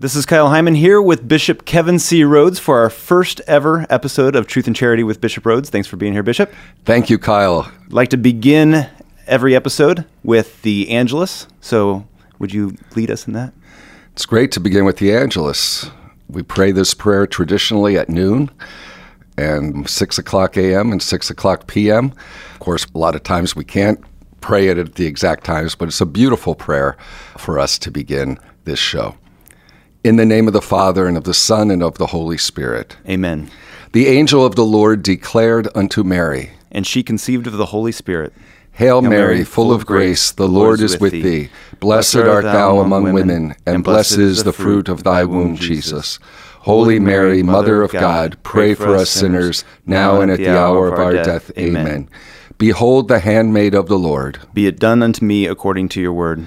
This is Kyle Heimann here with Bishop Kevin C. Rhoades for our first ever episode of Truth and Charity with Bishop Rhoades. Thanks for being here, Bishop. Thank you, Kyle. I'd like to begin every episode with the Angelus. So, would you lead us in that? It's great to begin with the Angelus. We pray this prayer traditionally at noon and 6 o'clock a.m. and 6 o'clock p.m. Of course, a lot of times we can't pray it at the exact times, but it's a beautiful prayer for us to begin this show. In the name of the Father, and of the Son, and of the Holy Spirit. Amen. The angel of the Lord declared unto Mary, And she conceived of the Holy Spirit. Hail Mary, full of grace, the Lord is with thee. Blessed art thou among women, and blessed is the fruit of thy womb, Jesus. Holy Mary, Mother of God, pray for us sinners, now and at the hour of our death. Amen. Behold the handmaid of the Lord. Be it done unto me according to your word.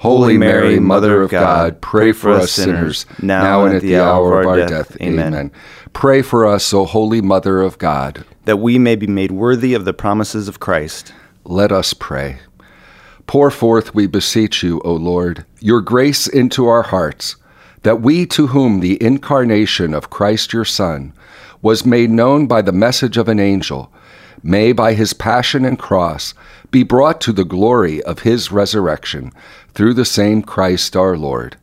Holy Mary, Mother of God, pray for us sinners, now and at the hour of our death. Amen. Pray for us, O Holy Mother of God. that we may be made worthy of the promises of Christ. Let us pray. Pour forth, we beseech you, O Lord, your grace into our hearts, that we to whom the incarnation of Christ your Son was made known by the message of an angel, may by his passion and cross be brought to the glory of his resurrection through the same Christ our Lord.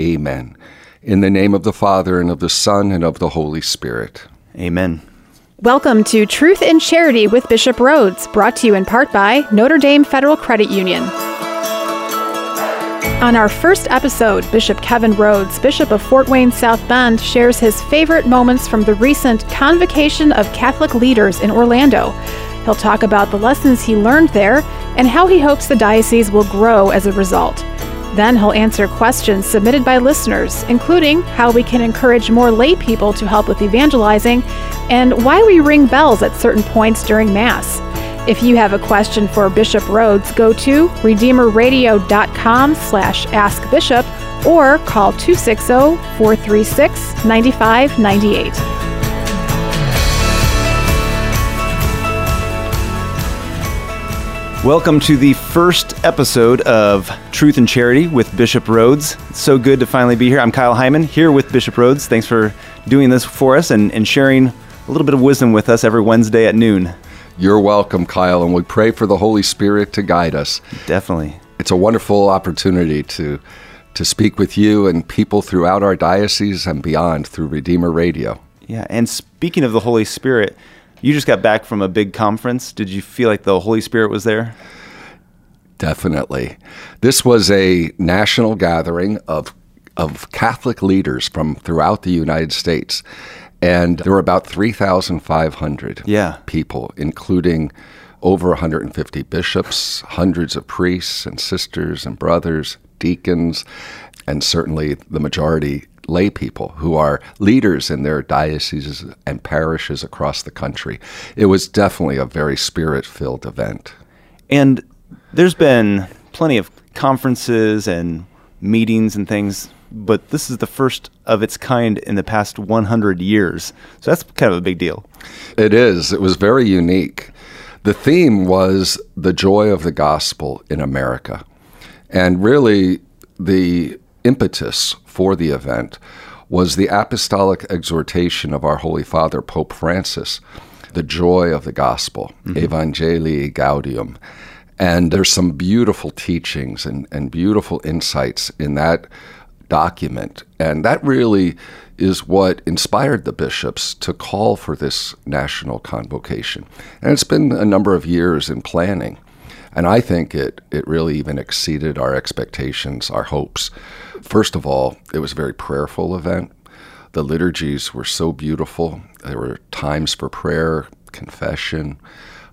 Amen. In the name of the Father, and of the Son, and of the Holy Spirit. Amen. Welcome to Truth and Charity with Bishop Rhoades, brought to you in part by Notre Dame Federal Credit Union. On our first episode, Bishop Kevin Rhoades, Bishop of Fort Wayne South Bend, shares his favorite moments from the recent convocation of Catholic leaders in Orlando. He'll talk about the lessons he learned there and how he hopes the diocese will grow as a result. Then he'll answer questions submitted by listeners, including how we can encourage more lay people to help with evangelizing and why we ring bells at certain points during Mass. If you have a question for Bishop Rhoades, go to redeemerradio.com slash askbishop or call 260-436-9598. Welcome to the first episode of Truth and Charity with Bishop Rhoades. It's so good to finally be here. I'm Kyle Heimann here with Bishop Rhoades. Thanks for doing this for us and, and sharing a little bit of wisdom with us every Wednesday at noon. You're welcome, Kyle, and we pray for the Holy Spirit to guide us. Definitely. It's a wonderful opportunity to to speak with you and people throughout our diocese and beyond through Redeemer Radio. Yeah. And speaking of the Holy Spirit, you just got back from a big conference. Did you feel like the Holy Spirit was there? Definitely. This was a national gathering of of Catholic leaders from throughout the United States. And there were about 3,500 Yeah. people, including over 150 bishops, hundreds of priests and sisters and brothers, deacons, and certainly the majority lay people who are leaders in their dioceses and parishes across the country. It was definitely a very spirit filled event. And there's been plenty of conferences and meetings and things, but this is the first of its kind in the past 100 years. So that's kind of a big deal. It is. It was very unique. The theme was the joy of the gospel in America. And really, the impetus for the event was the apostolic exhortation of our Holy Father, Pope Francis, the joy of the gospel, mm-hmm. Evangelii Gaudium. And there's some beautiful teachings and, and beautiful insights in that document. And that really is what inspired the bishops to call for this national convocation. And it's been a number of years in planning. And I think it, it really even exceeded our expectations, our hopes. First of all, it was a very prayerful event. The liturgies were so beautiful. There were times for prayer, confession,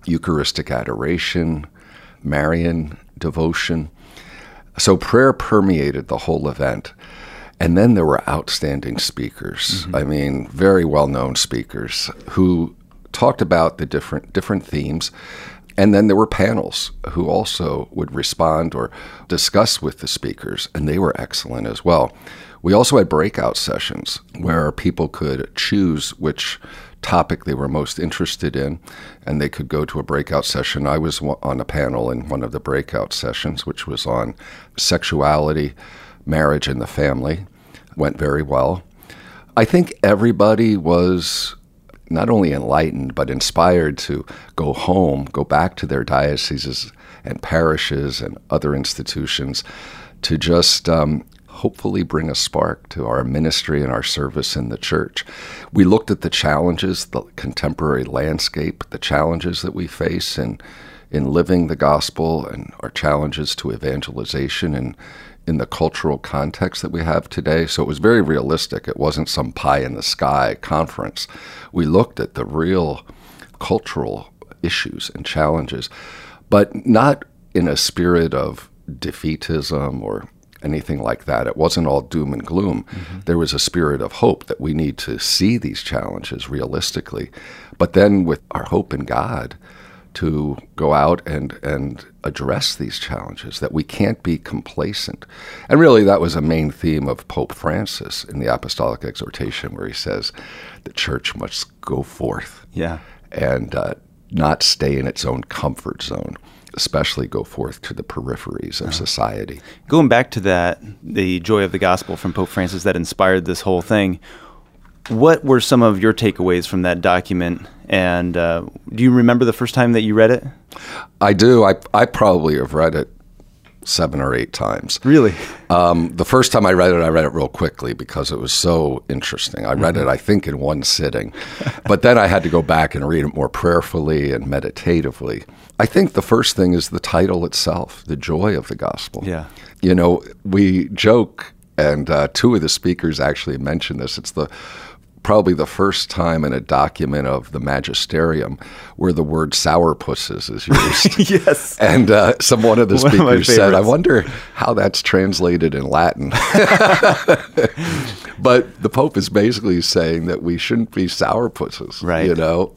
Eucharistic adoration, Marian devotion. So prayer permeated the whole event. And then there were outstanding speakers. Mm-hmm. I mean, very well known speakers who talked about the different different themes. And then there were panels who also would respond or discuss with the speakers, and they were excellent as well. We also had breakout sessions where people could choose which topic they were most interested in, and they could go to a breakout session. I was on a panel in one of the breakout sessions, which was on sexuality, marriage, and the family. Went very well. I think everybody was not only enlightened, but inspired to go home, go back to their dioceses and parishes and other institutions to just um, hopefully bring a spark to our ministry and our service in the church. We looked at the challenges, the contemporary landscape, the challenges that we face in, in living the gospel and our challenges to evangelization and in the cultural context that we have today. So it was very realistic. It wasn't some pie in the sky conference. We looked at the real cultural issues and challenges, but not in a spirit of defeatism or anything like that. It wasn't all doom and gloom. Mm-hmm. There was a spirit of hope that we need to see these challenges realistically. But then with our hope in God, to go out and, and address these challenges, that we can't be complacent. And really, that was a main theme of Pope Francis in the Apostolic Exhortation, where he says the church must go forth. Yeah. And uh, not stay in its own comfort zone especially go forth to the peripheries of society. Going back to that, the joy of the gospel from Pope Francis that inspired this whole thing. What were some of your takeaways from that document? And uh, do you remember the first time that you read it? I do. I, I probably have read it seven or eight times. Really? Um, the first time I read it, I read it real quickly because it was so interesting. I read mm-hmm. it, I think, in one sitting. but then I had to go back and read it more prayerfully and meditatively. I think the first thing is the title itself, The Joy of the Gospel. Yeah. You know, we joke, and uh, two of the speakers actually mentioned this. It's the probably the first time in a document of the magisterium where the word sourpusses is used. yes. And uh, some one of the one speakers of said, I wonder how that's translated in Latin. but the Pope is basically saying that we shouldn't be sourpusses. Right. You know,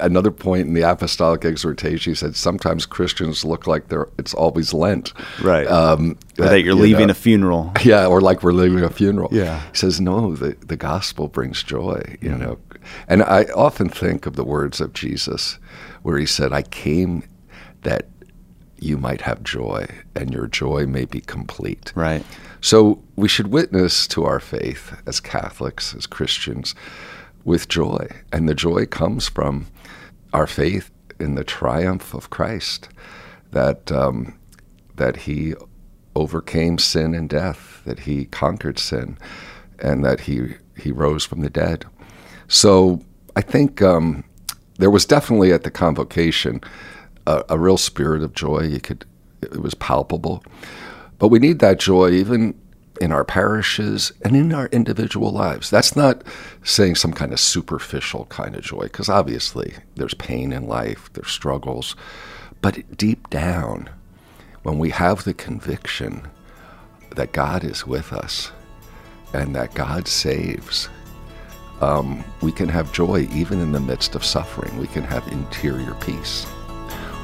another point in the apostolic exhortation, he said sometimes Christians look like they're it's always Lent. Right. Um, that, that, you're you leaving know, a funeral. Yeah, or like we're leaving a funeral. Yeah. He says, no, the, the gospel brings joy joy, you know. And I often think of the words of Jesus where he said, I came that you might have joy and your joy may be complete. Right. So we should witness to our faith as Catholics, as Christians, with joy. And the joy comes from our faith in the triumph of Christ, that, um, that he overcame sin and death, that he conquered sin, and that he he rose from the dead. So I think um, there was definitely at the convocation a, a, real spirit of joy. You could it was palpable, but we need that joy even in our parishes and in our individual lives. That's not saying some kind of superficial kind of joy, because obviously there's pain in life, there's struggles, but deep down, when we have the conviction that God is with us and that God saves, um, we can have joy even in the midst of suffering. We can have interior peace.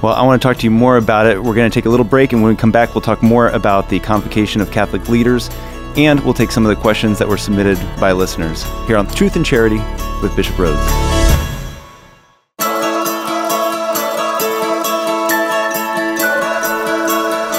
Well, I want to talk to you more about it. We're going to take a little break, and when we come back, we'll talk more about the convocation of Catholic leaders, and we'll take some of the questions that were submitted by listeners here on Truth and Charity with Bishop Rhoades.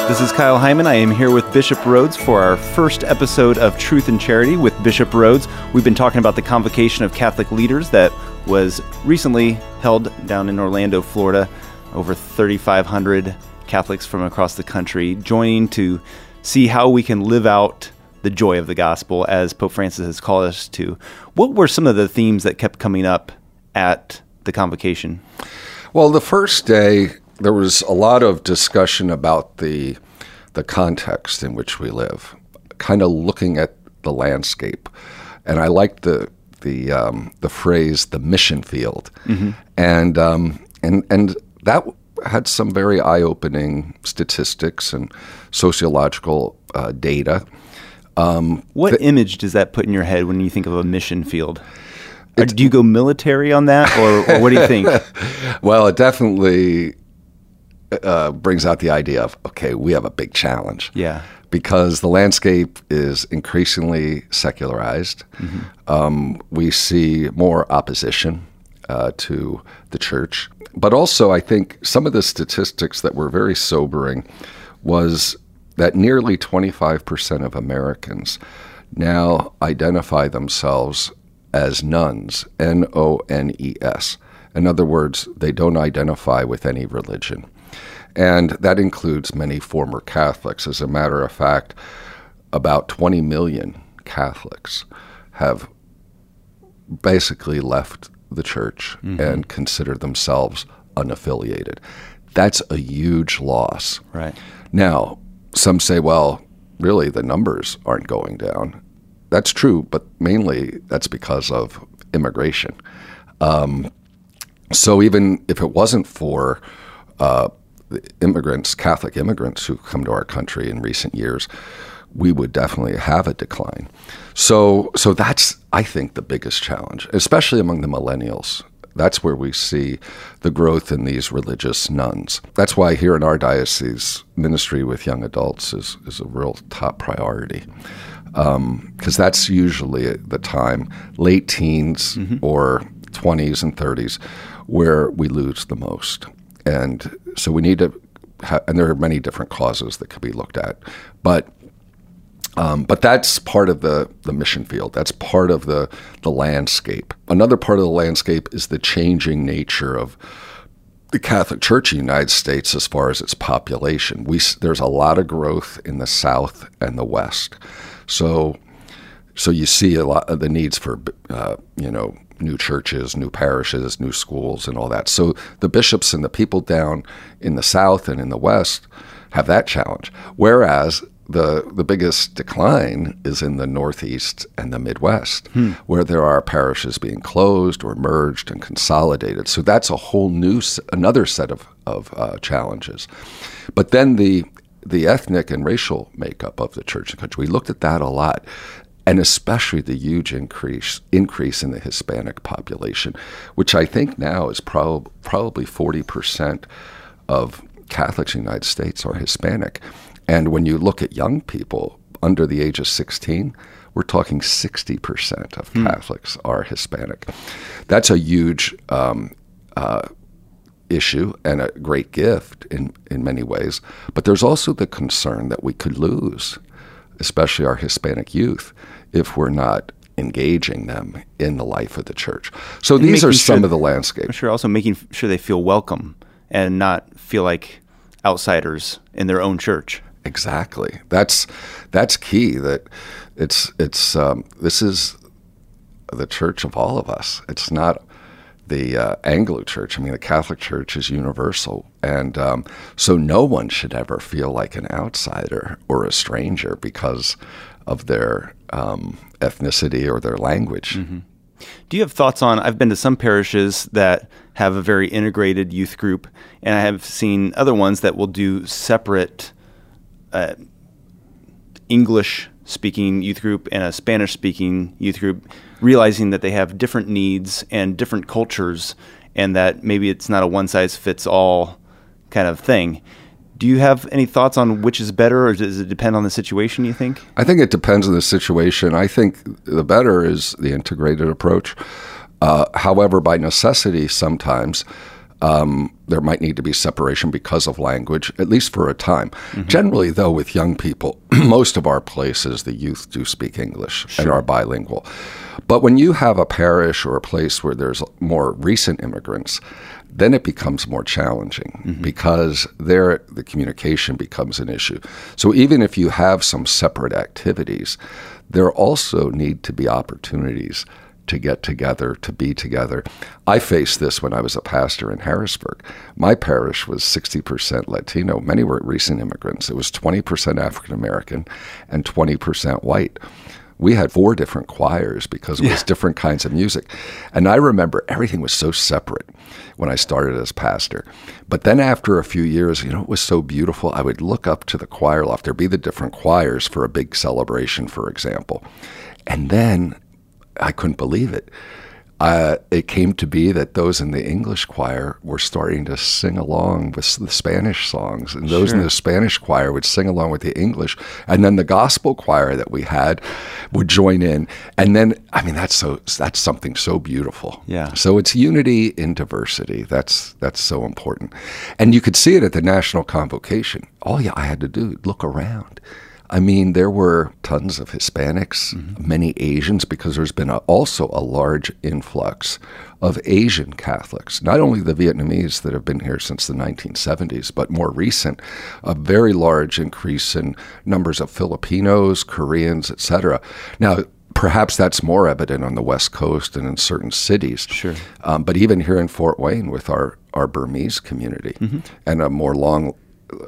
This is Kyle Heimann. I am here with Bishop Rhoades for our first episode of Truth and Charity with Bishop Rhoades. We've been talking about the convocation of Catholic leaders that was recently held down in Orlando, Florida. Over 3,500 Catholics from across the country joining to see how we can live out the joy of the gospel as Pope Francis has called us to. What were some of the themes that kept coming up at the convocation? Well, the first day, there was a lot of discussion about the the context in which we live, kind of looking at the landscape, and I liked the the um, the phrase the mission field, mm-hmm. and um, and and that had some very eye opening statistics and sociological uh, data. Um, what th- image does that put in your head when you think of a mission field? Do you go military on that, or, or what do you think? well, it definitely uh, brings out the idea of okay, we have a big challenge. Yeah. Because the landscape is increasingly secularized. Mm-hmm. Um, we see more opposition uh, to the church. But also, I think some of the statistics that were very sobering was that nearly 25% of Americans now identify themselves as nones, N O N E S. In other words, they don't identify with any religion. And that includes many former Catholics. As a matter of fact, about 20 million Catholics have basically left the church mm-hmm. and consider themselves unaffiliated. That's a huge loss. Right. Now, some say, well, really, the numbers aren't going down. That's true, but mainly that's because of immigration. Um, so even if it wasn't for uh, immigrants, Catholic immigrants who come to our country in recent years, we would definitely have a decline. So, so that's I think the biggest challenge, especially among the millennials. That's where we see the growth in these religious nones. That's why here in our diocese, ministry with young adults is, is a real top priority. Because um, that's usually the time, late teens mm-hmm. or 20s and 30s, where we lose the most. And so we need to, ha- and there are many different causes that could be looked at. But um, but that's part of the, the mission field. That's part of the, the landscape. Another part of the landscape is the changing nature of the Catholic Church in the United States as far as its population. We, there's a lot of growth in the South and the West. So, so you see a lot of the needs for, uh, you know, new churches, new parishes, new schools, and all that. So the bishops and the people down in the South and in the West have that challenge. Whereas the the biggest decline is in the Northeast and the Midwest, hmm. where there are parishes being closed or merged and consolidated. So that's a whole new another set of of uh, challenges. But then the the ethnic and racial makeup of the church and country, we looked at that a lot, and especially the huge increase increase in the Hispanic population, which I think now is prob- probably forty percent of Catholics in the United States are Hispanic. And when you look at young people under the age of 16, we're talking 60% of hmm. Catholics are Hispanic. That's a huge um, uh, issue and a great gift in, in many ways. But there's also the concern that we could lose, especially our Hispanic youth, if we're not engaging them in the life of the church. So and these are some of the landscape. I'm sure also making sure they feel welcome and not feel like outsiders in their own church. Exactly. That's that's key. That it's it's um, this is the church of all of us. It's not the uh, Anglo Church. I mean, the Catholic Church is universal, and um, so no one should ever feel like an outsider or a stranger because of their um, ethnicity or their language. Mm-hmm. Do you have thoughts on? I've been to some parishes that have a very integrated youth group, and I have seen other ones that will do separate uh, English speaking youth group and a Spanish speaking youth group, realizing that they have different needs and different cultures, and that maybe it's not a one size fits all kind of thing. Do you have any thoughts on which is better, or does it depend on the situation? You think? I think it depends on the situation. I think the better is the integrated approach. Uh, however, by necessity, sometimes um, there might need to be separation because of language, at least for a time. Mm-hmm. Generally, though, with young people, most of our places, the youth do speak English sure. and are bilingual. But when you have a parish or a place where there's more recent immigrants, then it becomes more challenging mm-hmm. because there the communication becomes an issue. So even if you have some separate activities, there also need to be opportunities to get together, to be together. I faced this when I was a pastor in Harrisburg. My parish was 60% Latino. Many were recent immigrants. It was 20% African American and 20% white. We had four different choirs because it was different kinds of music. And I remember everything was so separate when I started as pastor. But then after a few years, you know, it was so beautiful. I would look up to the choir loft. There'd be the different choirs for a big celebration, for example. And then I couldn't believe it. Uh, it came to be that those in the English choir were starting to sing along with the Spanish songs, and those Sure. in the Spanish choir would sing along with the English, and then the gospel choir that we had would join in, and then I mean that's so that's something so beautiful. Yeah. So it's unity in diversity. That's that's so important, and you could see it at the national convocation. All you, I had to do look around. I mean, there were tons of Hispanics, many Asians, because there's been a, also a large influx of Asian Catholics, not only the Vietnamese that have been here since the 1970s, but more recent, a very large increase in numbers of Filipinos, Koreans, etc. Now, perhaps that's more evident on the West Coast and in certain cities. Sure. Um, but even here in Fort Wayne with our, our Burmese community and a more long,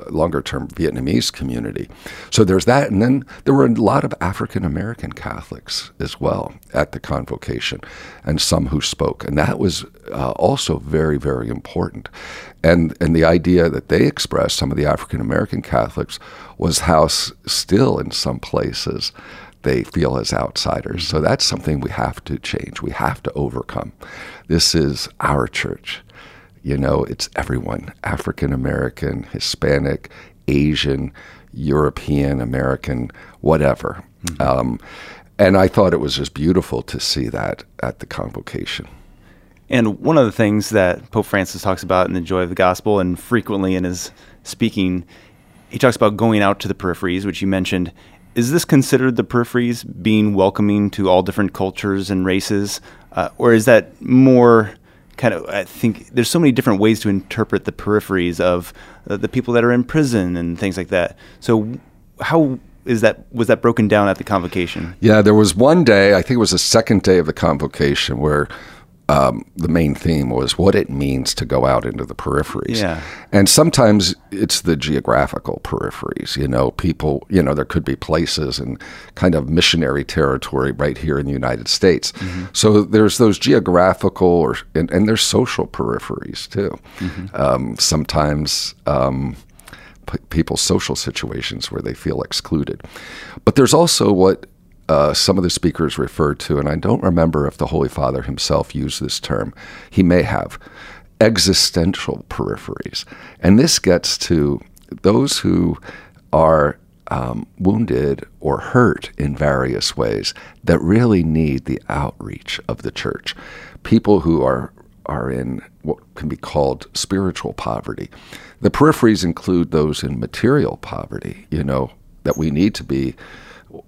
longer term Vietnamese community. So there's that. And then there were a lot of African American Catholics as well at the convocation and some who spoke. And that was uh, also very, very important. And, and the idea that they expressed, some of the African American Catholics, was how s- still in some places they feel as outsiders. So that's something we have to change. We have to overcome. This is our church. You know, it's everyone African American, Hispanic, Asian, European, American, whatever. Um, and I thought it was just beautiful to see that at the convocation. And one of the things that Pope Francis talks about in the joy of the gospel and frequently in his speaking, he talks about going out to the peripheries, which you mentioned. Is this considered the peripheries being welcoming to all different cultures and races? Uh, or is that more kind of, I think there's so many different ways to interpret the peripheries of uh, the people that are in prison and things like that. So, how is that, was that broken down at the convocation? Yeah, there was one day, I think it was the second day of the convocation, where um, the main theme was what it means to go out into the peripheries. Yeah. And sometimes it's the geographical peripheries. You know, people, you know, there could be places and kind of missionary territory right here in the United States. So there's those geographical or, and, and there's social peripheries too. Um, sometimes, um, p- people's social situations where they feel excluded. But there's also what uh, some of the speakers refer to, and I don't remember if the Holy Father himself used this term. He may have existential peripheries. And this gets to those who are um, wounded or hurt in various ways that really need the outreach of the church. People who are are in what can be called spiritual poverty. The peripheries include those in material poverty, you know, that we need to be,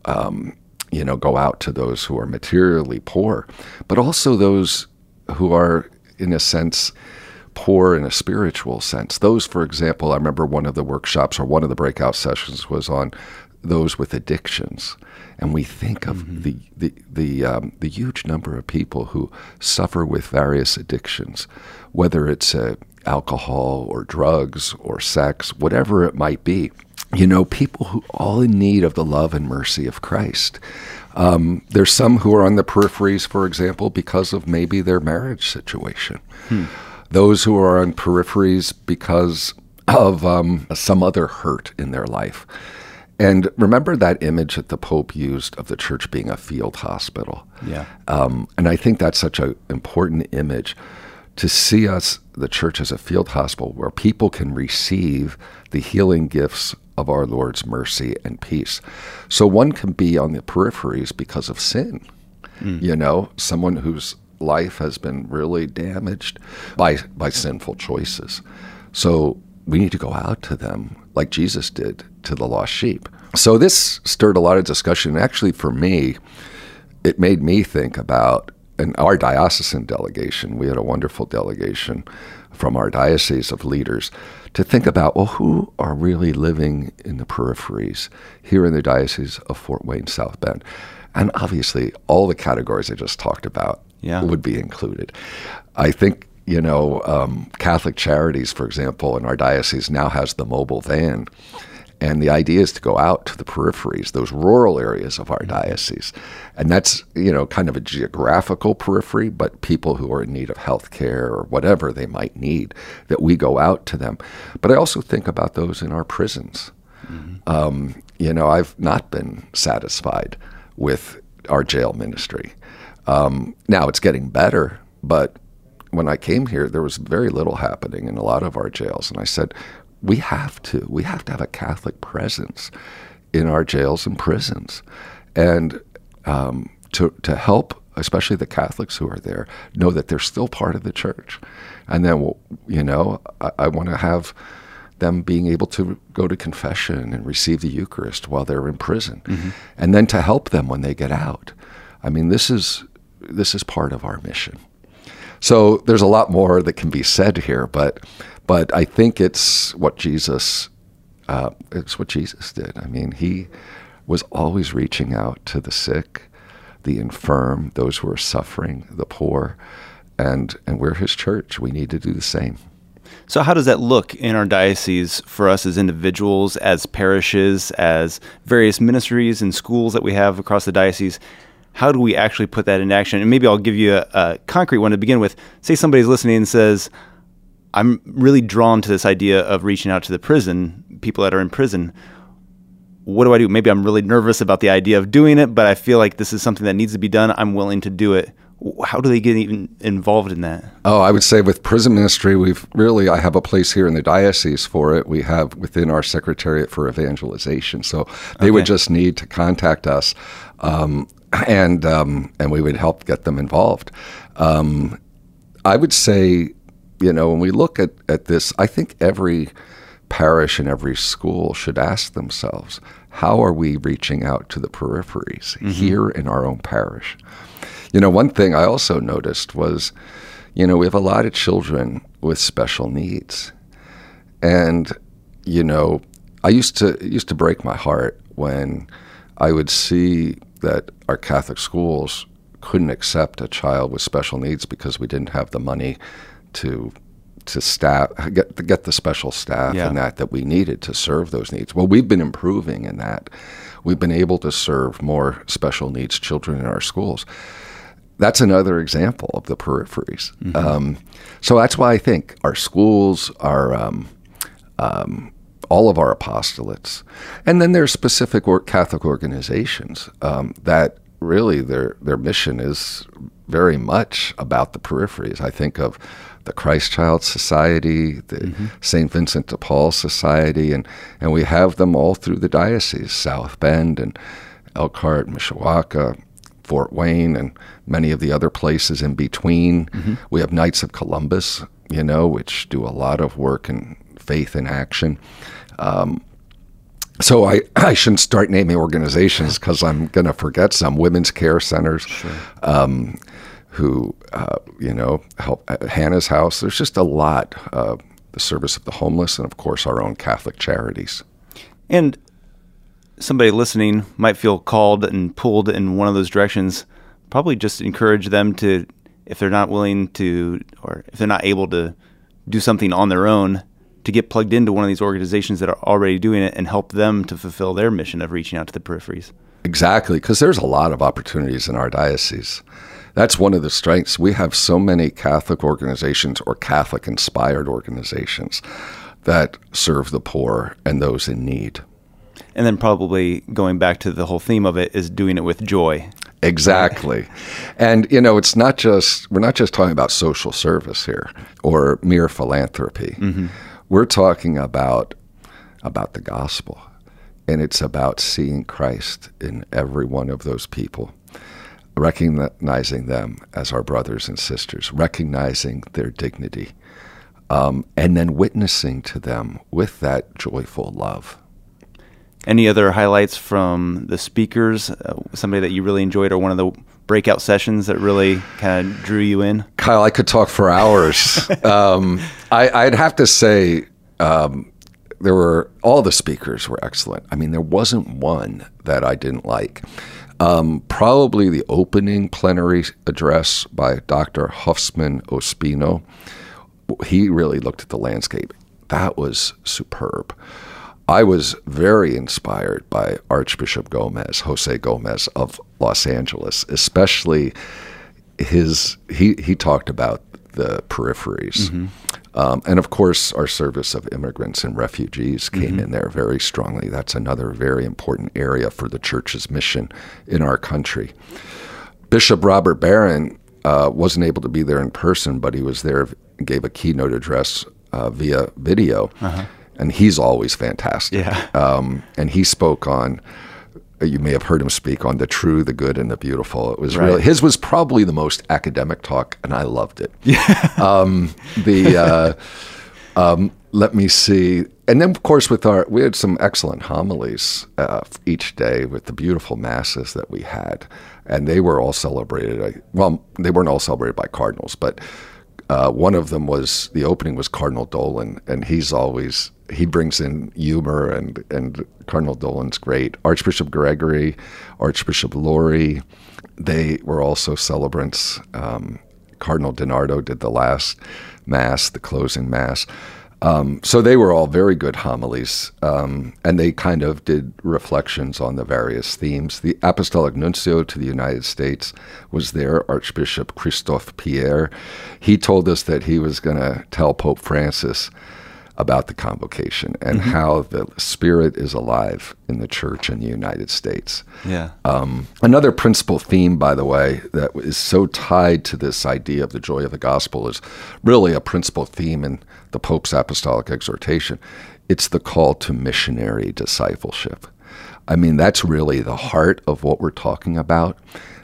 um, you know, go out to those who are materially poor, but also those who are, in a sense, poor in a spiritual sense. Those, for example, I remember one of the workshops or one of the breakout sessions was on those with addictions, and we think of the the the, um, the huge number of people who suffer with various addictions, whether it's uh, alcohol or drugs or sex, whatever it might be. You know, people who all in need of the love and mercy of Christ. Um, there's some who are on the peripheries, for example, because of maybe their marriage situation. Those who are on peripheries because of um, some other hurt in their life. And remember that image that the Pope used of the church being a field hospital. Yeah. Um, and I think that's such an important image to see us, the church, as a field hospital where people can receive the healing gifts of our Lord's mercy and peace. So one can be on the peripheries because of sin. Hmm. You know, someone whose life has been really damaged by by sinful choices. So we need to go out to them like Jesus did to the lost sheep. So this stirred a lot of discussion. Actually, for me, it made me think about in our diocesan delegation. We had a wonderful delegation from our diocese of leaders to think about well, who are really living in the peripheries here in the diocese of Fort Wayne South Bend, and obviously all the categories I just talked about Yeah. would be included. I think you know um, Catholic Charities, for example, in our diocese now has the mobile van. And the idea is to go out to the peripheries, those rural areas of our diocese. And that's, you know, kind of a geographical periphery, but people who are in need of health care or whatever they might need, that we go out to them. But I also think about those in our prisons. Um, you know, I've not been satisfied with our jail ministry. Um, now it's getting better, but when I came here, there was very little happening in a lot of our jails. And I said, we have to. We have to have a Catholic presence in our jails and prisons. And um, to, to help, especially the Catholics who are there, know that they're still part of the church. And then, you know, I, I want to have them being able to go to confession and receive the Eucharist while they're in prison, mm-hmm. and then to help them when they get out. I mean, this is this is part of our mission. So there's a lot more that can be said here, but but I think it's what Jesus uh, it's what Jesus did. I mean, he was always reaching out to the sick, the infirm, those who are suffering, the poor, and and we're his church. We need to do the same. So, how does that look in our diocese for us as individuals, as parishes, as various ministries and schools that we have across the diocese? How do we actually put that into action? And maybe I'll give you a, a concrete one to begin with. Say somebody's listening and says, I'm really drawn to this idea of reaching out to the prison, people that are in prison. What do I do? Maybe I'm really nervous about the idea of doing it, but I feel like this is something that needs to be done. I'm willing to do it. How do they get even involved in that? Oh, I would say with prison ministry, we've really, I have a place here in the diocese for it. We have within our Secretariat for Evangelization. So they okay. would just need to contact us. Um, and um, and we would help get them involved. Um, I would say, you know, when we look at, at this, I think every parish and every school should ask themselves, how are we reaching out to the peripheries mm-hmm. here in our own parish? You know, one thing I also noticed was, you know, we have a lot of children with special needs. And, you know, I used to it used to break my heart when I would see that our Catholic schools couldn't accept a child with special needs because we didn't have the money to to staff get to get the special staff yeah. and that that we needed to serve those needs. Well, we've been improving in that. We've been able to serve more special needs children in our schools. That's another example of the peripheries. Mm-hmm. Um, so that's why I think our schools, our um, um, all of our apostolates. And then there's specific or Catholic organizations um, that really their their mission is very much about the peripheries. I think of the Christ Child Society, the mm-hmm. St. Vincent de Paul Society, and, and we have them all through the diocese, South Bend and Elkhart, Mishawaka, Fort Wayne, and many of the other places in between. Mm-hmm. We have Knights of Columbus, you know, which do a lot of work in faith in action. Um, so I, I shouldn't start naming organizations because I'm going to forget some women's care centers sure. um, who, uh, you know, help uh, Hannah's House. There's just a lot. Uh, the service of the homeless, and of course, our own Catholic charities. And somebody listening might feel called and pulled in one of those directions. Probably just encourage them to, if they're not willing to, or if they're not able to do something on their own, to get plugged into one of these organizations that are already doing it and help them to fulfill their mission of reaching out to the peripheries. Exactly, because there's a lot of opportunities in our diocese. That's one of the strengths. We have so many Catholic organizations or Catholic inspired organizations that serve the poor and those in need. And then, probably going back to the whole theme of it, is doing it with joy. Exactly. And, you know, it's not just, we're not just talking about social service here or mere philanthropy. Mm-hmm we're talking about about the gospel, and it's about seeing Christ in every one of those people, recognizing them as our brothers and sisters, recognizing their dignity, um, and then witnessing to them with that joyful love. Any other highlights from the speakers? Uh, somebody that you really enjoyed, or one of the breakout sessions that really kind of drew you in? Kyle, I could talk for hours. um, I, would have to say um, there were all the speakers were excellent. I mean, there wasn't one that I didn't like. Um, probably the opening plenary address by Dr. Hosffman Ospino. He really looked at the landscape. That was superb. I was very inspired by Archbishop Gomez, Jose Gomez of Los Angeles, especially his he he talked about the peripheries. Mm-hmm. Um, and of course, our service of immigrants and refugees came mm-hmm. in there very strongly. That's another very important area for the church's mission in our country. Bishop Robert Barron uh, wasn't able to be there in person, but he was there, gave a keynote address uh, via video, and he's always fantastic. Yeah. Um, and he spoke on. You may have heard him speak on the true, the good, and the beautiful. It was Right. really his was probably the most academic talk, and I loved it. Yeah. Um, the uh, um, let me see, and then of course with our we had some excellent homilies uh, each day with the beautiful masses that we had, and they were all celebrated. Well, they weren't all celebrated by cardinals, but uh, one of them was the opening was Cardinal Dolan, and he's always he brings in humor and and Cardinal Dolan's great. Archbishop Gregory, Archbishop Lori, they were also celebrants. Um, Cardinal DiNardo did the last mass, the closing mass. Um, so they were all very good homilies, um, and they kind of did reflections on the various themes. The Apostolic Nuncio to the United States was there, Archbishop Christophe Pierre. He told us that he was going to tell Pope Francis about the convocation and how the Spirit is alive in the Church in the United States. Yeah. Um, another principal theme, by the way, that is so tied to this idea of the joy of the gospel is really a principal theme in the Pope's apostolic exhortation. It's the call to missionary discipleship. I mean, that's really the heart of what we're talking about.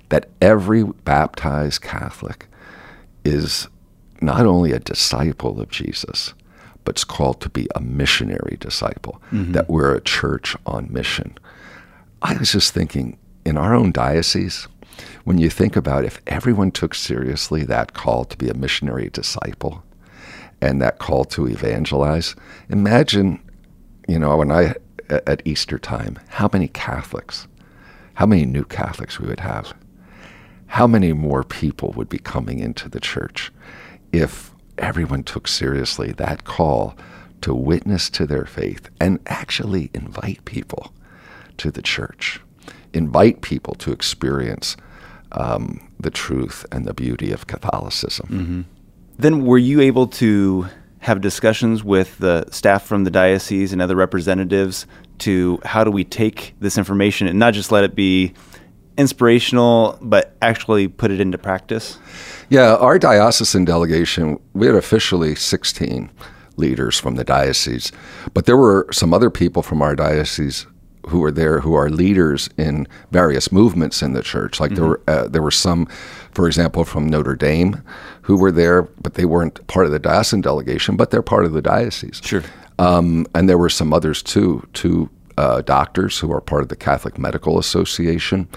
That every baptized Catholic is not only a disciple of Jesus, but is called to be a missionary disciple, mm-hmm. that we're a church on mission. I was just thinking in our own diocese, when you think about if everyone took seriously that call to be a missionary disciple and that call to evangelize, imagine, you know, when I at Easter time, how many Catholics, how many new Catholics we would have, how many more people would be coming into the church if everyone took seriously that call to witness to their faith and actually invite people to the church, invite people to experience um, the truth and the beauty of Catholicism. Then were you able to have discussions with the staff from the diocese and other representatives to how do we take this information and not just let it be inspirational, but actually put it into practice? Yeah, our diocesan delegation, we had officially 16 leaders from the diocese, but there were some other people from our diocese who were there who are leaders in various movements in the church. Like there were uh, there were some, for example, from Notre Dame, who were there, but they weren't part of the diocesan delegation, but they're part of the diocese. Sure. Um, and there were some others too, two uh, doctors who are part of the Catholic Medical Association.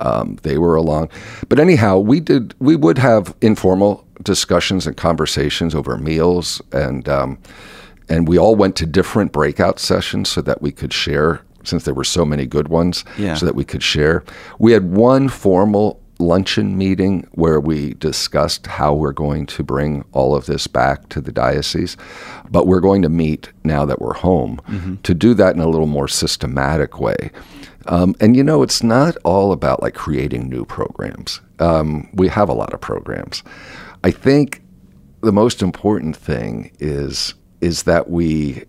Um, they were along, but anyhow, we did. We would have informal discussions and conversations over meals, and um, and we all went to different breakout sessions so that we could share. Since there were so many good ones, Yeah. so that we could share. We had one formal luncheon meeting where we discussed how we're going to bring all of this back to the diocese. But we're going to meet now that we're home to do that in a little more systematic way. Um, and you know, it's not all about like creating new programs. Um, we have a lot of programs. I think the most important thing is is that we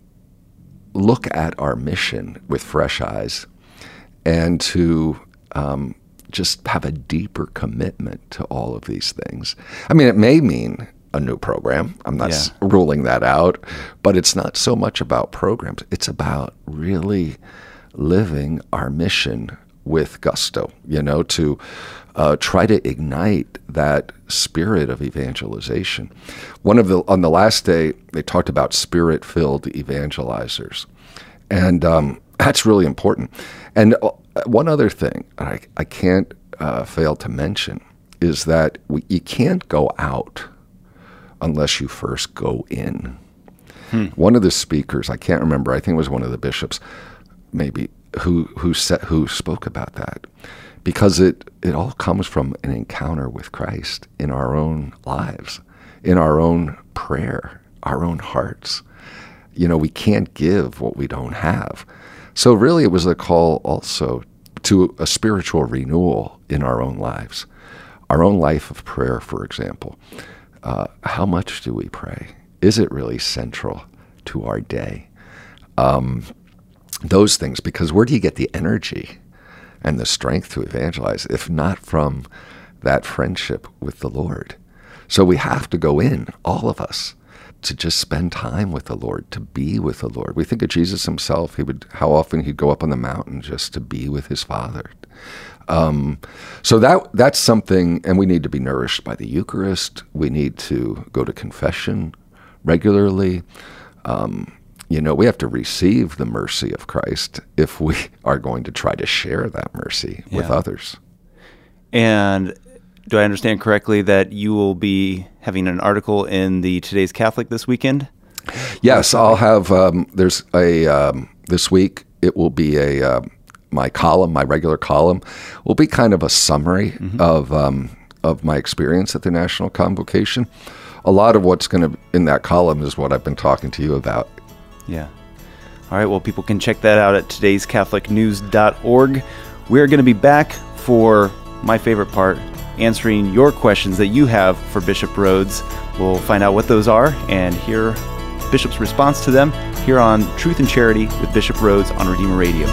look at our mission with fresh eyes and to um, just have a deeper commitment to all of these things. I mean, it may mean a new program. I'm not s- ruling that out, but it's not so much about programs. It's about really living our mission with gusto, you know, to uh, try to ignite that spirit of evangelization. One of the, on the last day, they talked about spirit filled evangelizers. And um, that's really important. And uh, one other thing I, I can't uh, fail to mention is that we, you can't go out unless you first go in. One of the speakers, I can't remember, I think it was one of the bishops, maybe, who, who, said, who spoke about that. Because it, it all comes from an encounter with Christ in our own lives, in our own prayer, our own hearts you know, we can't give what we don't have. So really, it was a call also to a spiritual renewal in our own lives, our own life of prayer, for example. Uh, how much do we pray? Is it really central to our day? Um, those things, because where do you get the energy and the strength to evangelize if not from that friendship with the Lord. So we have to go in, all of us, to just spend time with the Lord, to be with the Lord. We think of Jesus himself. He would how often he'd go up on the mountain just to be with his Father. Um, so that that's something, and we need to be nourished by the Eucharist. We need to go to confession regularly. Um, you know, we have to receive the mercy of Christ if we are going to try to share that mercy with others. And do I understand correctly that you will be having an article in the Today's Catholic this weekend? Yes, I'll have. Um, there's a um, this week. It will be a uh, my column, my regular column, will be kind of a summary of um, of my experience at the National Convocation. A lot of what's going to in that column is what I've been talking to you about. Yeah. All right, well, people can check that out at today'scatholicnews.org. We're going to be back for my favorite part answering your questions that you have for Bishop Rhoades. We'll find out what those are and hear Bishop's response to them here on Truth and Charity with Bishop Rhoades on Redeemer Radio.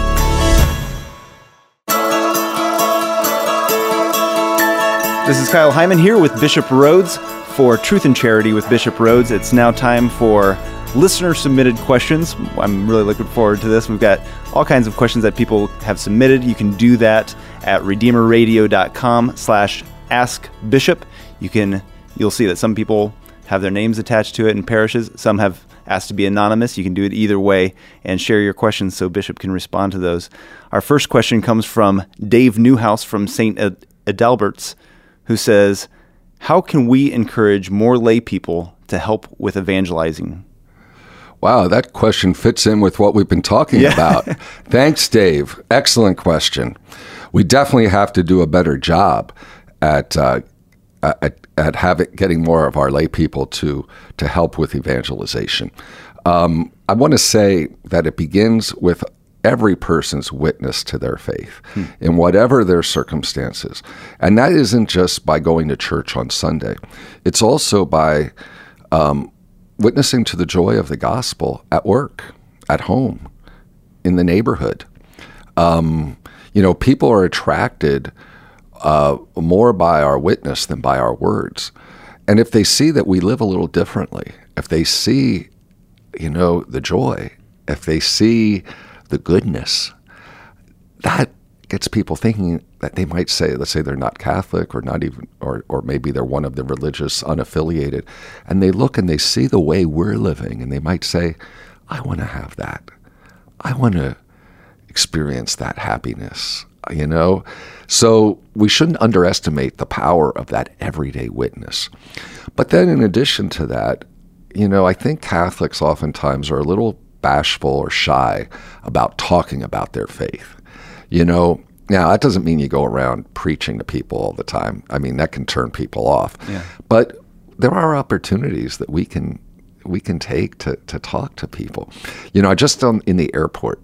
This is Kyle Heimann here with Bishop Rhoades for Truth and Charity with Bishop Rhoades. It's now time for listener submitted questions. I'm really looking forward to this. We've got all kinds of questions that people have submitted. You can do that at redeemerradio.com slash ask bishop. You can you'll see that some people have their names attached to it in parishes. Some have asked to be anonymous. You can do it either way and share your questions so Bishop can respond to those. Our first question comes from Dave Newhouse from St. Ad- Adalbert's, who says, How can we encourage more lay people to help with evangelizing? Wow, that question fits in with what we've been talking Yeah. about. Thanks, Dave. Excellent question. We definitely have to do a better job at uh, at, at having getting more of our lay people to to help with evangelization. Um, I want to say that it begins with every person's witness to their faith in whatever their circumstances, and that isn't just by going to church on Sunday. It's also by witnessing to the joy of the gospel at work, at home, in the neighborhood. Um, you know, people are attracted uh, more by our witness than by our words. And if they see that we live a little differently, if they see, you know, the joy, if they see the goodness, that gets people thinking that they might say, let's say they're not Catholic or not even, or, or maybe they're one of the religious unaffiliated, and they look and they see the way we're living, and they might say, I want to have that. I want to experience that happiness, you know? So we shouldn't underestimate the power of that everyday witness. But then, in addition to that, you know, I think Catholics oftentimes are a little bashful or shy about talking about their faith. You know, now that doesn't mean you go around preaching to people all the time. I mean, that can turn people off. Yeah. But there are opportunities that we can we can take to, to talk to people. You know, I just on, in the airport,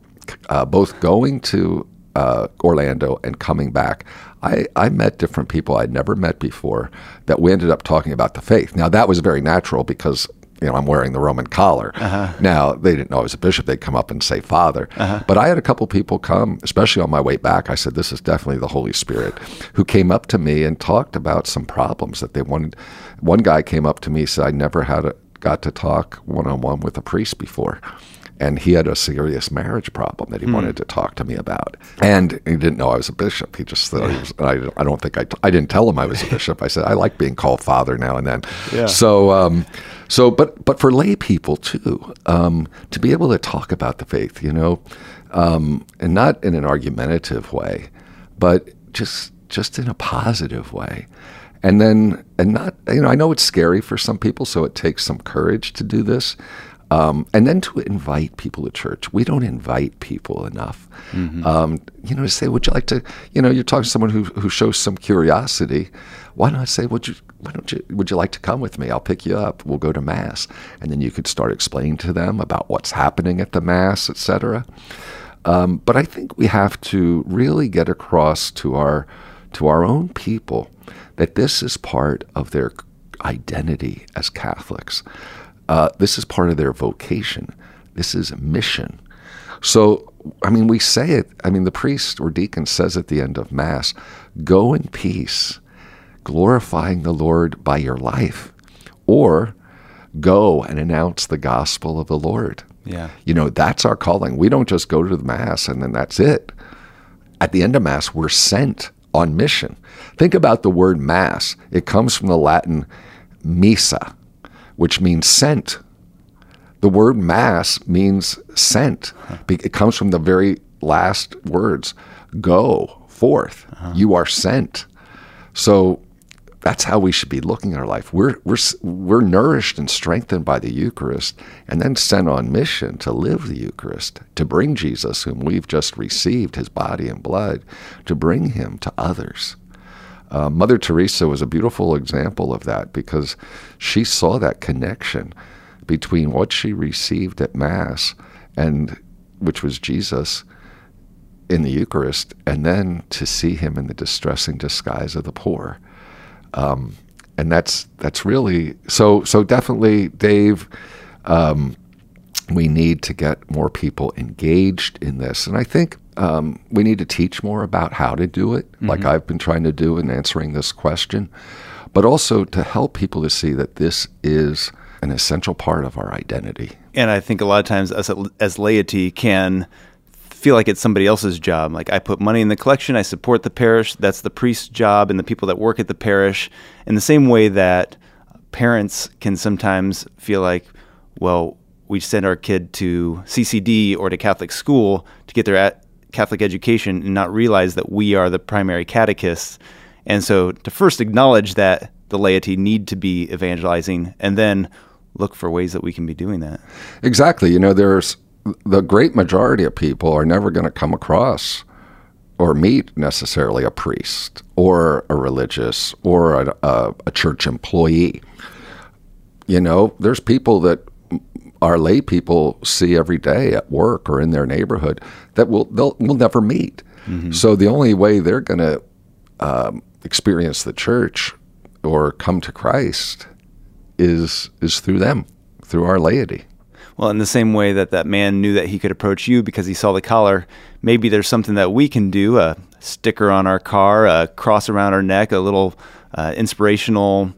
uh, both going to uh, Orlando and coming back, I, I met different people I'd never met before that we ended up talking about the faith. Now, that was very natural because, you know, I'm wearing the Roman collar. Uh-huh. Now, they didn't know I was a bishop. They'd come up and say, Father. Uh-huh. But I had a couple people come, especially on my way back. I said, This is definitely the Holy Spirit, who came up to me and talked about some problems that they wanted. One guy came up to me and said, I never had a, got to talk one on one with a priest before. And he had a serious marriage problem that he hmm. wanted to talk to me about. And he didn't know I was a bishop. He just thought, he was, I, I don't think I, t- I didn't tell him I was a bishop. I said, I like being called father now and then. Yeah. So, um, so, but, but for lay people too, um, to be able to talk about the faith, you know, um, and not in an argumentative way, but just, just in a positive way. And then and not you know i know it's scary for some people so it takes some courage to do this um, and then to invite people to church. We don't invite people enough. Um, you know to say would you like to you know you're talking to someone who, who shows some curiosity why not say would you why don't you would you like to come with me i'll pick you up we'll go to mass and then you could start explaining to them about what's happening at the mass etc um, but I think we have to really get across to our to our own people that this is part of their identity as Catholics. Uh, this is part of their vocation. This is mission. So, I mean, we say it. I mean, the priest or deacon says at the end of Mass, "Go in peace." Glorifying the Lord by your life, or go and announce the gospel of the Lord. Yeah. You know, that's our calling. We don't just go to the Mass and then that's it. At the end of Mass, we're sent on mission. Think about the word Mass. It comes from the Latin missa, which means sent. The word Mass means sent. It comes from the very last words go forth. Uh-huh. You are sent. So that's how we should be looking at our life. We're, we're, we're nourished and strengthened by the Eucharist and then sent on mission to live the Eucharist, to bring Jesus, whom we've just received, his body and blood, to bring him to others. Uh, Mother Teresa was a beautiful example of that because she saw that connection between what she received at Mass and which was Jesus in the Eucharist, and then to see him in the distressing disguise of the poor. Um, and that's that's really so so definitely, Dave. Um, we need to get more people engaged in this, and I think um, we need to teach more about how to do it, mm-hmm. like I've been trying to do in answering this question, but also to help people to see that this is an essential part of our identity. And I think a lot of times us as laity can feel like it's somebody else's job. Like I put money in the collection, I support the parish. That's the priest's job and the people that work at the parish. In the same way that parents can sometimes feel like, well, we send our kid to CCD or to Catholic school to get their Catholic education and not realize that we are the primary catechists. And so to first acknowledge that the laity need to be evangelizing and then look for ways that we can be doing that. Exactly. You know, there's the great majority of people are never going to come across or meet necessarily a priest or a religious or a, a, a, church employee. You know, there's people that our lay people see every day at work or in their neighborhood that will they'll will never meet. Mm-hmm. So the only way they're going to um, experience the church or come to Christ is is through them, through our laity. Well, in the same way that that man knew that he could approach you because he saw the collar, maybe there's something that we can do a sticker on our car, a cross around our neck, a little uh, inspirational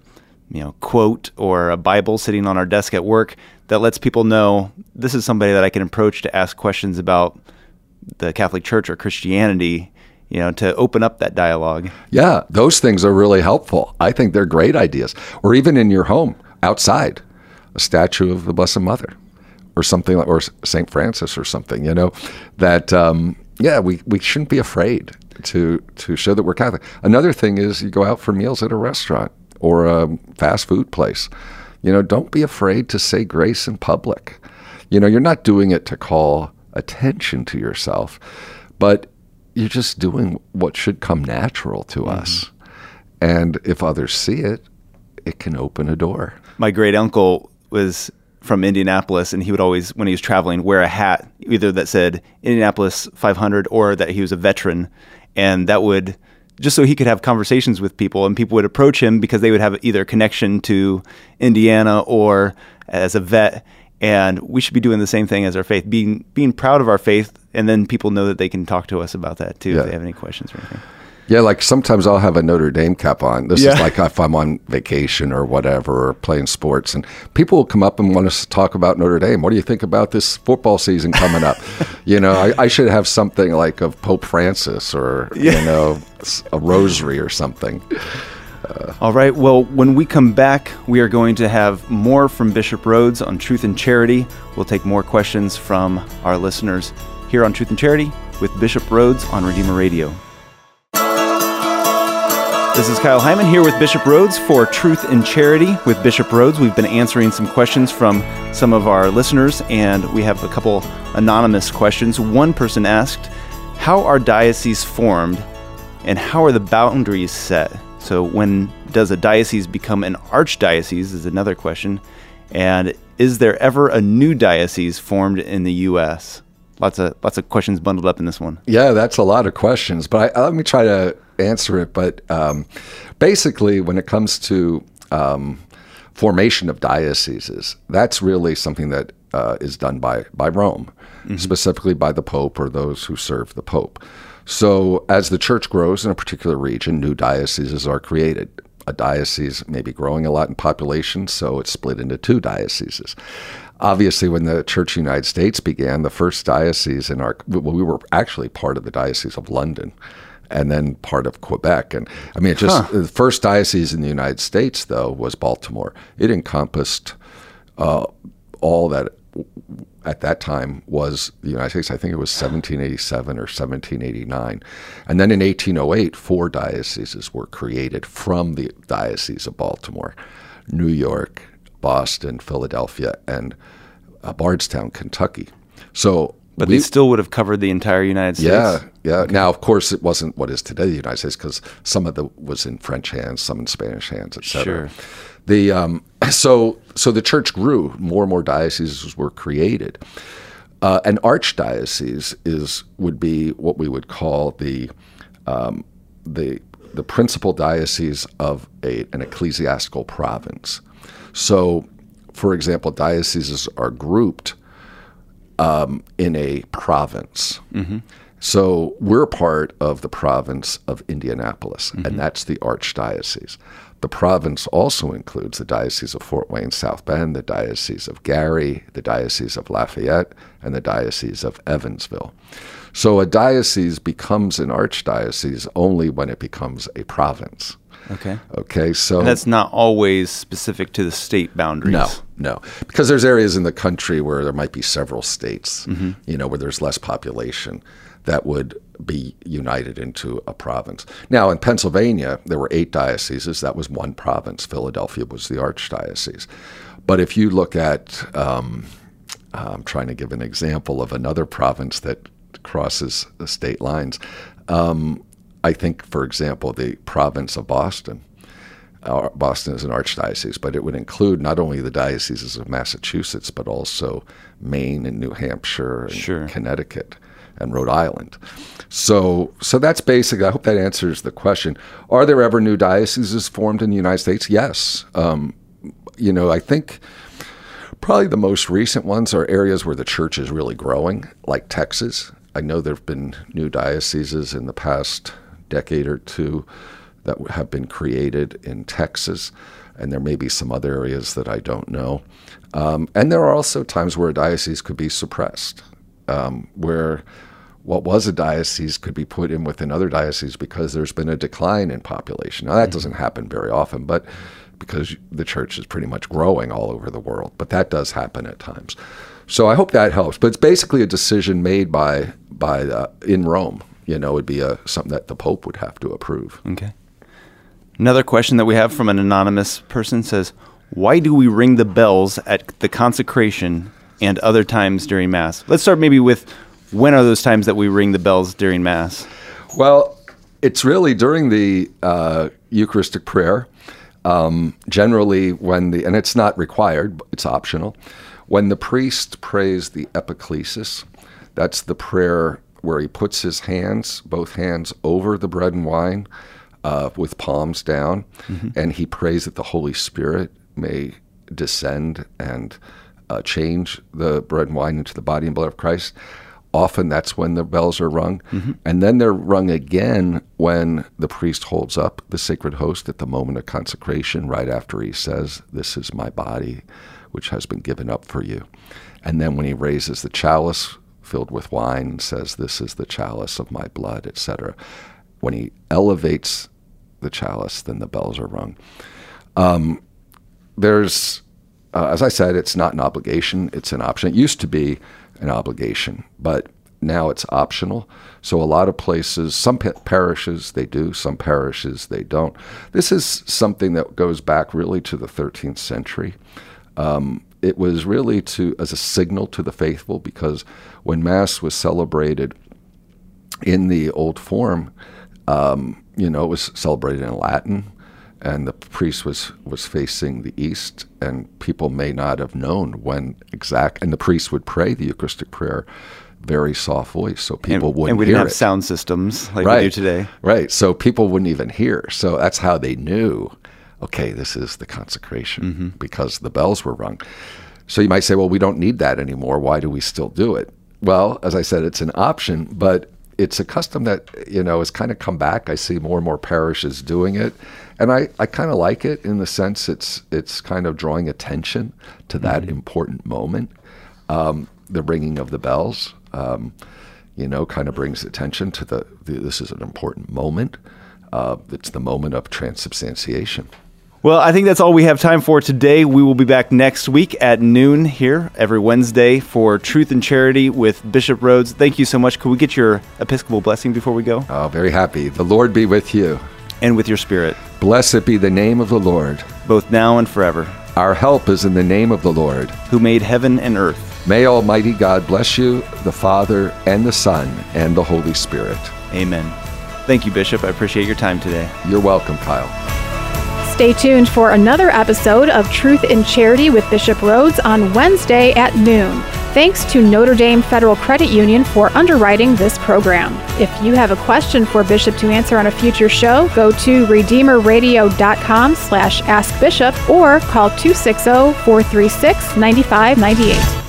you know quote or a bible sitting on our desk at work that lets people know this is somebody that I can approach to ask questions about the Catholic Church or Christianity you know, to open up that dialogue. Yeah, those things are really helpful. I think they're great ideas. Or even in your home, outside, a statue of the Blessed Mother or something like, or St. Francis or something, you know, that, um, yeah, we, we shouldn't be afraid to, to show that we're Catholic. Another thing is you go out for meals at a restaurant or a fast food place. You know, don't be afraid to say grace in public. You know, you're not doing it to call attention to yourself, but you're just doing what should come natural to mm-hmm. us. And if others see it, it can open a door. My great uncle was from Indianapolis, and he would always, when he was traveling, wear a hat either that said Indianapolis 500 or that he was a veteran, and that would just so he could have conversations with people, and people would approach him because they would have either a connection to Indiana or as a vet. And we should be doing the same thing as our faith, being being proud of our faith, and then people know that they can talk to us about that too yeah. if they have any questions or anything. Yeah, like sometimes I'll have a Notre Dame cap on. This yeah. is like if I'm on vacation or whatever, or playing sports, and people will come up and want us to talk about Notre Dame. What do you think about this football season coming up? you know, I, I, should have something like of Pope Francis or yeah. you know a rosary or something. Uh, All right. Well, when we come back, we are going to have more from Bishop Rhoades on Truth and Charity. We'll take more questions from our listeners here on Truth and Charity with Bishop Rhoades on Redeemer Radio. This is Kyle Heimann here with Bishop Rhoades for Truth and Charity. With Bishop Rhoades, we've been answering some questions from some of our listeners, and we have a couple anonymous questions. One person asked, How are dioceses formed, and how are the boundaries set? So, when does a diocese become an archdiocese? Is another question. And is there ever a new diocese formed in the U.S.? Lots of lots of questions bundled up in this one. Yeah, that's a lot of questions, but I, let me try to answer it. But um, basically, when it comes to um, formation of dioceses, that's really something that uh, is done by by Rome, mm-hmm. specifically by the Pope or those who serve the Pope. So, as the church grows in a particular region, new dioceses are created. a diocese may be growing a lot in population, so it's split into two dioceses. Obviously, when the Church of the United States began, the first diocese in our, well, we were actually part of the Diocese of London and then part of Quebec. And I mean, it just Huh. the first diocese in the United States, though, was Baltimore. It encompassed uh, all that at that time was the United States. I think it was 1787 or 1789. And then in 1808, four dioceses were created from the Diocese of Baltimore New York, Boston, Philadelphia, and uh, Bardstown, Kentucky. So, But we- they still would have covered the entire United States. yeah, yeah. Now, of course, it wasn't what is today the United States because some of the was in French hands, some in Spanish hands, etc. Sure. The um, so so the church grew. More and more dioceses were created. Uh, an archdiocese is would be what we would call the um, the the principal diocese of a, an ecclesiastical province. So, for example, dioceses are grouped um, in a province. So we're part of the province of Indianapolis, and that's the archdiocese. The province also includes the Diocese of Fort Wayne South Bend, the Diocese of Gary, the Diocese of Lafayette, and the Diocese of Evansville. So a diocese becomes an archdiocese only when it becomes a province. Okay. Okay, so And that's not always specific to the state boundaries. no, no, because there's areas in the country where there might be several states, you know, where there's less population that would be united into a province. Now, in Pennsylvania, there were eight dioceses. That was one province. Philadelphia was the archdiocese. But if you look at, um, I'm trying to give an example of another province that crosses the state lines. Um, I think, for example, the province of Boston uh, Boston is an archdiocese, but it would include not only the dioceses of Massachusetts, but also Maine and New Hampshire and Sure. Connecticut and Rhode Island. So, so that's basic. I hope that answers the question. Are there ever new dioceses formed in the United States? Yes. Um, you know, I think probably the most recent ones are areas where the church is really growing, like Texas. I know there have been new dioceses in the past decade or two that have been created in Texas, and there may be some other areas that I don't know. Um, and there are also times where a diocese could be suppressed, um, where what was a diocese could be put in with another diocese because there's been a decline in population. Now, that doesn't happen very often, but because the church is pretty much growing all over the world, but that does happen at times. So I hope that helps. But it's basically a decision made by by uh, in Rome. You know, it'd be a something that the Pope would have to approve. Okay. Another question that we have from an anonymous person says, "Why do we ring the bells at the consecration and other times during mass?" Let's start maybe with when are those times that we ring the bells during mass? Well, it's really during the uh, Eucharistic prayer. Um, generally, when the and it's not required, it's optional. When the priest prays the epiclesis, that's the prayer where he puts his hands, both hands, over the bread and wine, uh, with palms down, and he prays that the Holy Spirit may descend and uh, change the bread and wine into the body and blood of Christ. Often that's when the bells are rung. And then they're rung again when the priest holds up the sacred host at the moment of consecration, right after he says, This is my body, which has been given up for you. And then when he raises the chalice filled with wine and says, This is the chalice of my blood, etc. When he elevates the chalice, then the bells are rung. Um, there's, uh, as I said, it's not an obligation, it's an option. It used to be an obligation, but now it's optional. So a lot of places, some parishes they do, some parishes they don't. This is something that goes back really to the 13th century. Um, it was really to as a signal to the faithful because when Mass was celebrated in the old form, um, you know, it was celebrated in Latin, and the priest was was facing the east, and people may not have known when exact. And the priest would pray the Eucharistic prayer, very soft voice, so people and, wouldn't and we didn't have it. sound systems like right we do today. Right, so people wouldn't even hear. So that's how they knew. Okay, this is the consecration Mm-hmm. because the bells were rung. So you might say, well, we don't need that anymore. Why do we still do it? Well, as I said, it's an option, but it's a custom that you know has kind of come back. I see more and more parishes doing it, and I, I kind of like it in the sense it's it's kind of drawing attention to that mm-hmm. important moment. Um, the ringing of the bells, um, you know, kind of brings attention to the, the this is an important moment. Uh, it's the moment of transubstantiation. Well, I think that's all we have time for today. We will be back next week at noon here every Wednesday for Truth and Charity with Bishop Rhoades. Thank you so much. Could we get your Episcopal blessing before we go? Oh, very happy. The Lord be with you. And with your spirit. Blessed be the name of the Lord. Both now and forever. Our help is in the name of the Lord. Who made heaven and earth. May Almighty God bless you, the Father, and the Son, and the Holy Spirit. Amen. Thank you, Bishop. I appreciate your time today. You're welcome, Kyle. Stay tuned for another episode of Truth in Charity with Bishop Rhoades on Wednesday at noon. Thanks to Notre Dame Federal Credit Union for underwriting this program. If you have a question for Bishop to answer on a future show, go to redeemerradio.com slash askbishop or call 260-436-9598.